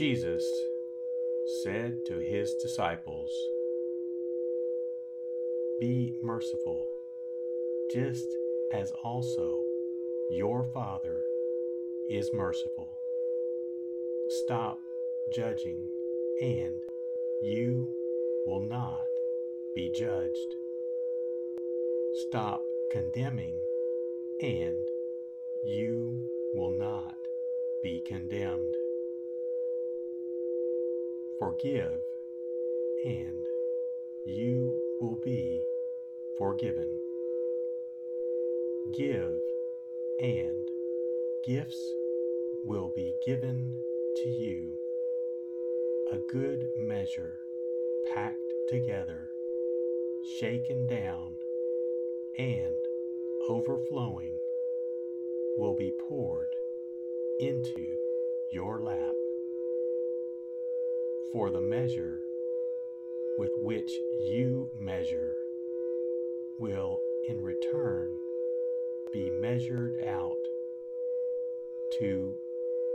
Jesus said to his disciples, Be merciful, just as also your Father is merciful. Stop judging, and you will not be judged. Stop condemning, and you will not be condemned. Forgive, and you will be forgiven. Give, and gifts will be given to you. A good measure, packed together, shaken down, and overflowing, will be poured into your lap for the measure with which you measure will in return be measured out to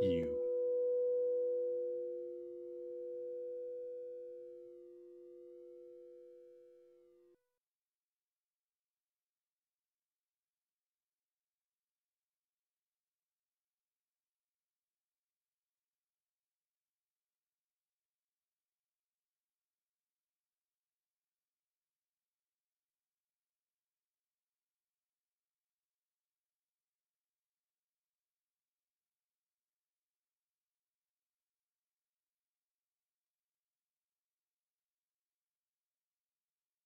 you.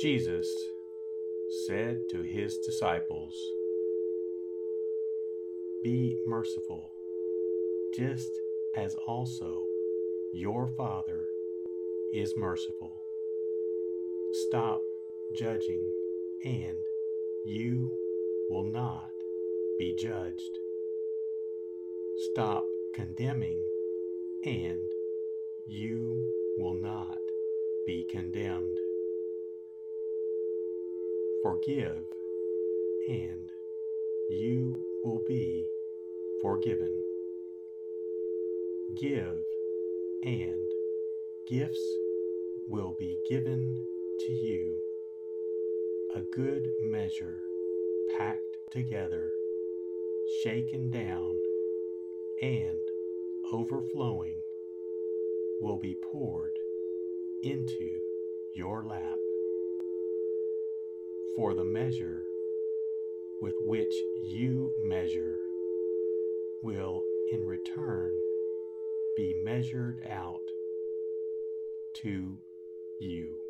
Jesus said to his disciples, Be merciful, just as also your Father is merciful. Stop judging, and you will not be judged. Stop condemning, and you will not be condemned. Forgive, and you will be forgiven. Give, and gifts will be given to you. A good measure, packed together, shaken down, and overflowing, will be poured into your lap for the measure with which you measure will in return be measured out to you.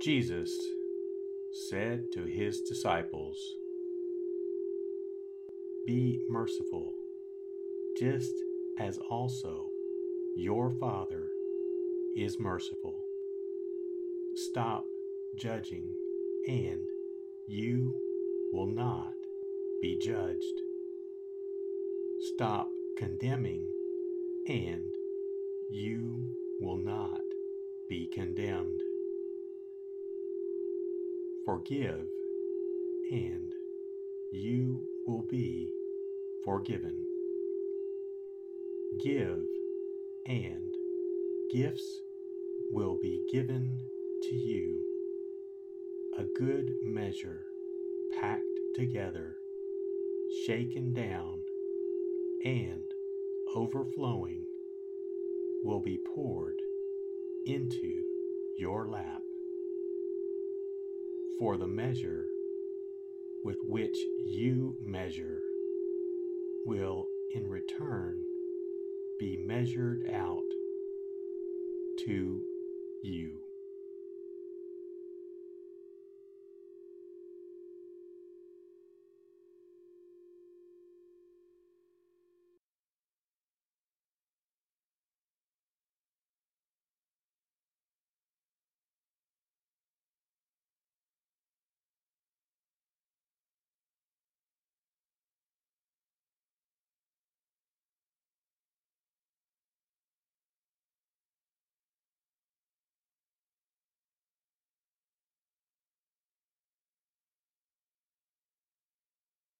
Jesus said to his disciples, Be merciful, just as also your Father is merciful. Stop judging, and you will not be judged. Stop condemning, and you will not be condemned. Forgive, and you will be forgiven. Give, and gifts will be given to you. A good measure, packed together, shaken down, and overflowing, will be poured into your lap. For the measure with which you measure will in return be measured out to you.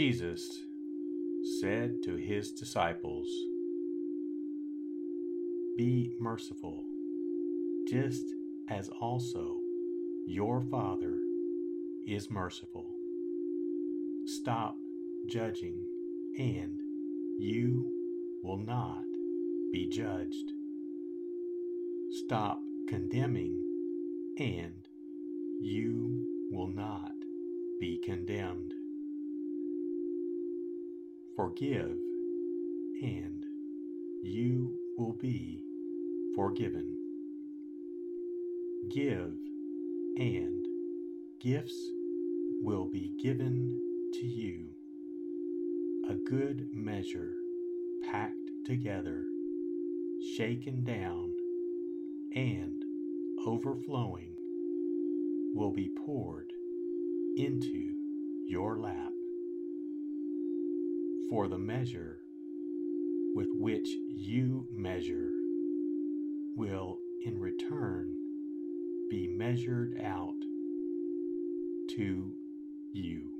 Jesus said to his disciples, Be merciful, just as also your Father is merciful. Stop judging, and you will not be judged. Stop condemning, and you will not be condemned. Forgive, and you will be forgiven. Give, and gifts will be given to you. A good measure, packed together, shaken down, and overflowing, will be poured into your lap for the measure with which you measure will in return be measured out to you.